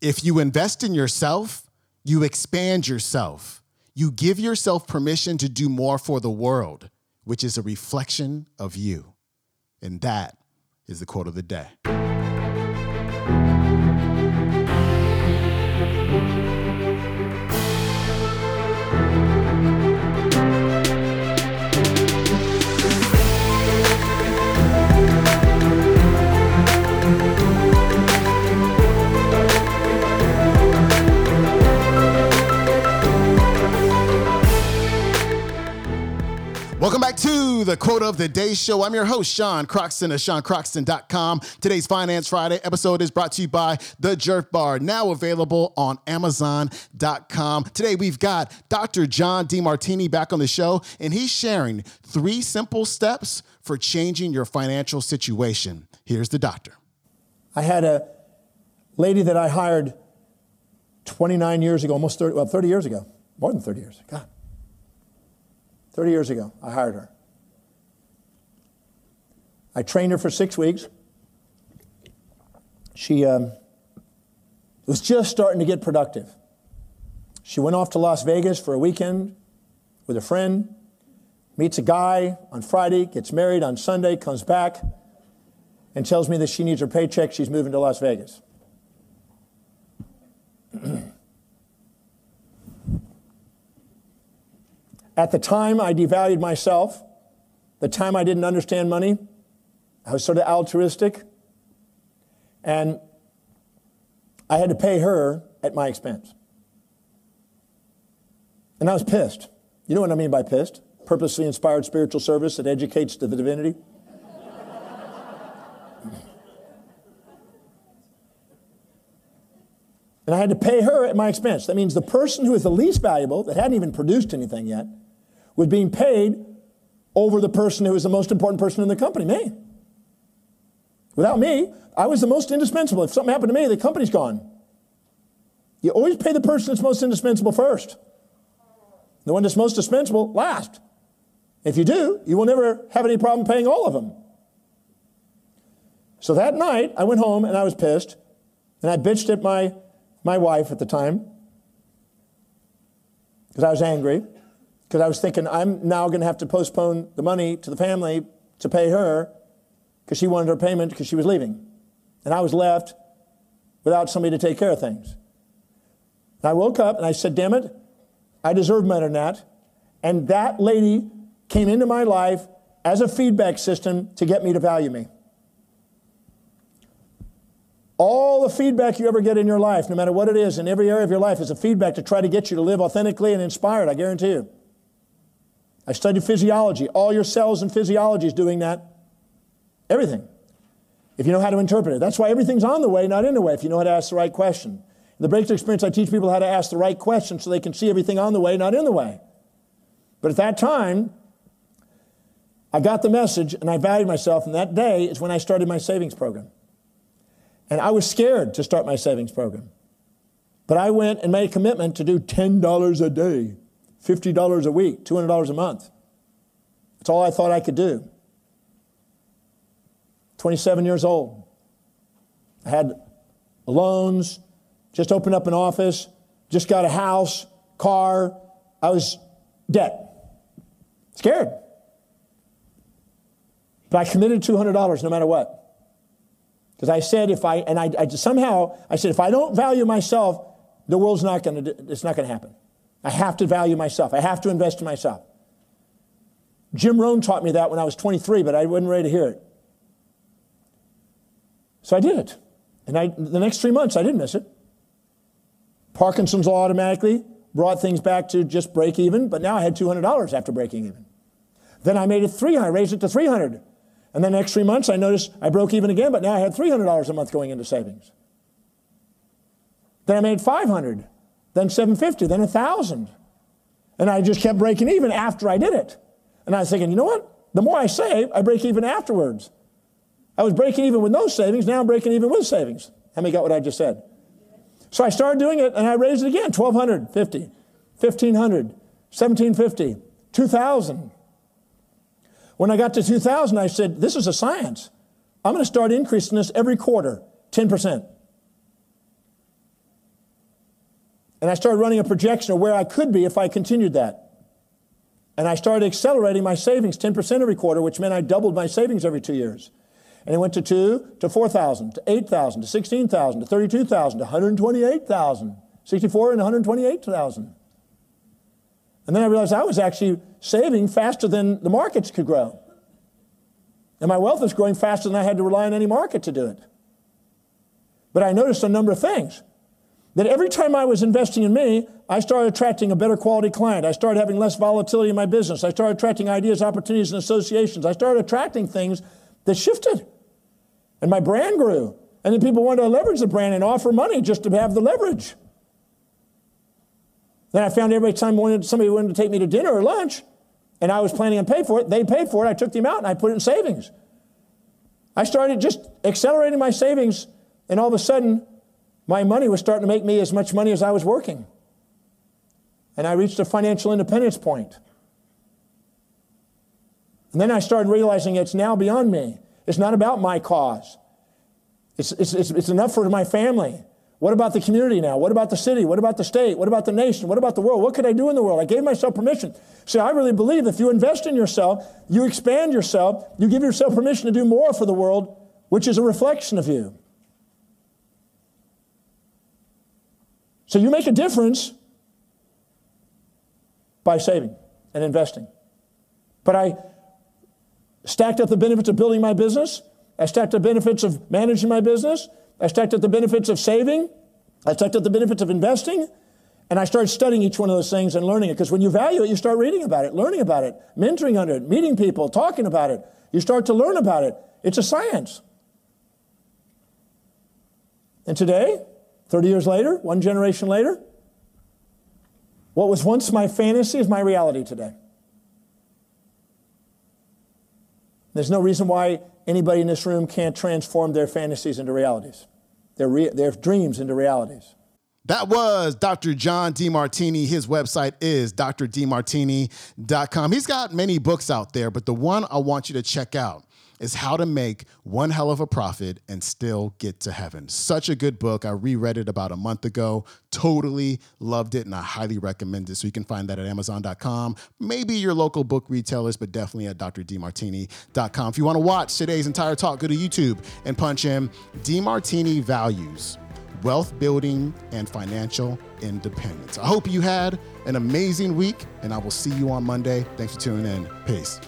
If you invest in yourself, you expand yourself. You give yourself permission to do more for the world, which is a reflection of you. And that is the quote of the day. The Quote of the Day Show. I'm your host, Sean Croxton of SeanCroxton.com. Today's Finance Friday episode is brought to you by The Jerk Bar, now available on Amazon.com. Today we've got Dr. John Demartini back on the show, and he's sharing three simple steps for changing your financial situation. Here's the doctor. I had a lady that I hired 29 years ago, almost 30, well, 30 years ago, more than 30 years. God. 30 years ago, I hired her. I trained her for six weeks. She um, was just starting to get productive. She went off to Las Vegas for a weekend with a friend, meets a guy on Friday, gets married on Sunday, comes back, and tells me that she needs her paycheck. She's moving to Las Vegas. At the time, I devalued myself. The time I didn't understand money, I was sort of altruistic. And I had to pay her at my expense. And I was pissed. You know what I mean by pissed? Purposely inspired spiritual service that educates to the divinity. and I had to pay her at my expense. That means the person who is the least valuable, that hadn't even produced anything yet, was being paid over the person who was the most important person in the company, me. Without me, I was the most indispensable. If something happened to me, the company's gone. You always pay the person that's most indispensable first. The one that's most indispensable last. If you do, you will never have any problem paying all of them. So that night, I went home and I was pissed, and I bitched at my, my wife at the time because I was angry because I was thinking I'm now going to have to postpone the money to the family to pay her because she wanted her payment because she was leaving. And I was left without somebody to take care of things. And I woke up and I said, damn it, I deserve better than that. And that lady came into my life as a feedback system to get me to value me. All the feedback you ever get in your life, no matter what it is, in every area of your life, is a feedback to try to get you to live authentically and inspired, I guarantee you. I studied physiology. All your cells and physiology is doing that. Everything. If you know how to interpret it. That's why everything's on the way, not in the way, if you know how to ask the right question. In the breakthrough experience, I teach people how to ask the right question so they can see everything on the way, not in the way. But at that time, I got the message and I valued myself, and that day is when I started my savings program. And I was scared to start my savings program. But I went and made a commitment to do $10 a day. $50 a week, $200 a month. That's all I thought I could do. 27 years old. I had loans, just opened up an office, just got a house, car. I was debt. Scared. But I committed $200 no matter what. Because I said if I, and I, I somehow, I said if I don't value myself, the world's not going to, it's not going to happen. I have to value myself. I have to invest in myself. Jim Rohn taught me that when I was 23, but I wasn't ready to hear it. So I did it. And I, the next three months, I didn't miss it. Parkinson's law automatically brought things back to just break even, but now I had $200 after breaking even. Then I made it 300, I raised it to 300. And the next three months, I noticed I broke even again, but now I had $300 a month going into savings. Then I made 500 then 750, then 1,000. And I just kept breaking even after I did it. And I was thinking, you know what? The more I save, I break even afterwards. I was breaking even with no savings, now I'm breaking even with savings. How many got what I just said? So I started doing it and I raised it again 1,250, 1,500, 1,750, 2,000. When I got to 2,000, I said, this is a science. I'm going to start increasing this every quarter, 10%. And I started running a projection of where I could be if I continued that. And I started accelerating my savings 10% every quarter, which meant I doubled my savings every two years. And it went to two, to 4,000, to 8,000, to 16,000, to 32,000, to 128,000, 64 and 128,000. And then I realized I was actually saving faster than the markets could grow. And my wealth was growing faster than I had to rely on any market to do it. But I noticed a number of things that every time I was investing in me, I started attracting a better quality client. I started having less volatility in my business. I started attracting ideas, opportunities, and associations. I started attracting things that shifted. And my brand grew. And then people wanted to leverage the brand and offer money just to have the leverage. Then I found every time somebody wanted to take me to dinner or lunch, and I was planning on paying for it, they paid for it. I took the amount and I put it in savings. I started just accelerating my savings, and all of a sudden, my money was starting to make me as much money as I was working. And I reached a financial independence point. And then I started realizing it's now beyond me. It's not about my cause. It's, it's, it's, it's enough for my family. What about the community now? What about the city? What about the state? What about the nation? What about the world? What could I do in the world? I gave myself permission. See, I really believe if you invest in yourself, you expand yourself, you give yourself permission to do more for the world, which is a reflection of you. So you make a difference by saving and investing. But I stacked up the benefits of building my business. I stacked up the benefits of managing my business. I stacked up the benefits of saving. I stacked up the benefits of investing. And I started studying each one of those things and learning it. Because when you value it, you start reading about it, learning about it, mentoring under it, meeting people, talking about it. You start to learn about it. It's a science. And today, 30 years later, one generation later, what was once my fantasy is my reality today. There's no reason why anybody in this room can't transform their fantasies into realities, their, re- their dreams into realities. That was Dr. John Demartini. His website is drdemartini.com. He's got many books out there, but the one I want you to check out is How to Make One Hell of a Profit and Still Get to Heaven. Such a good book. I reread it about a month ago. Totally loved it, and I highly recommend it. So you can find that at Amazon.com, maybe your local book retailers, but definitely at drdemartini.com. If you want to watch today's entire talk, go to YouTube and punch in Demartini Values wealth building, and financial independence. I hope you had an amazing week, and I will see you on Monday. Thanks for tuning in. Peace.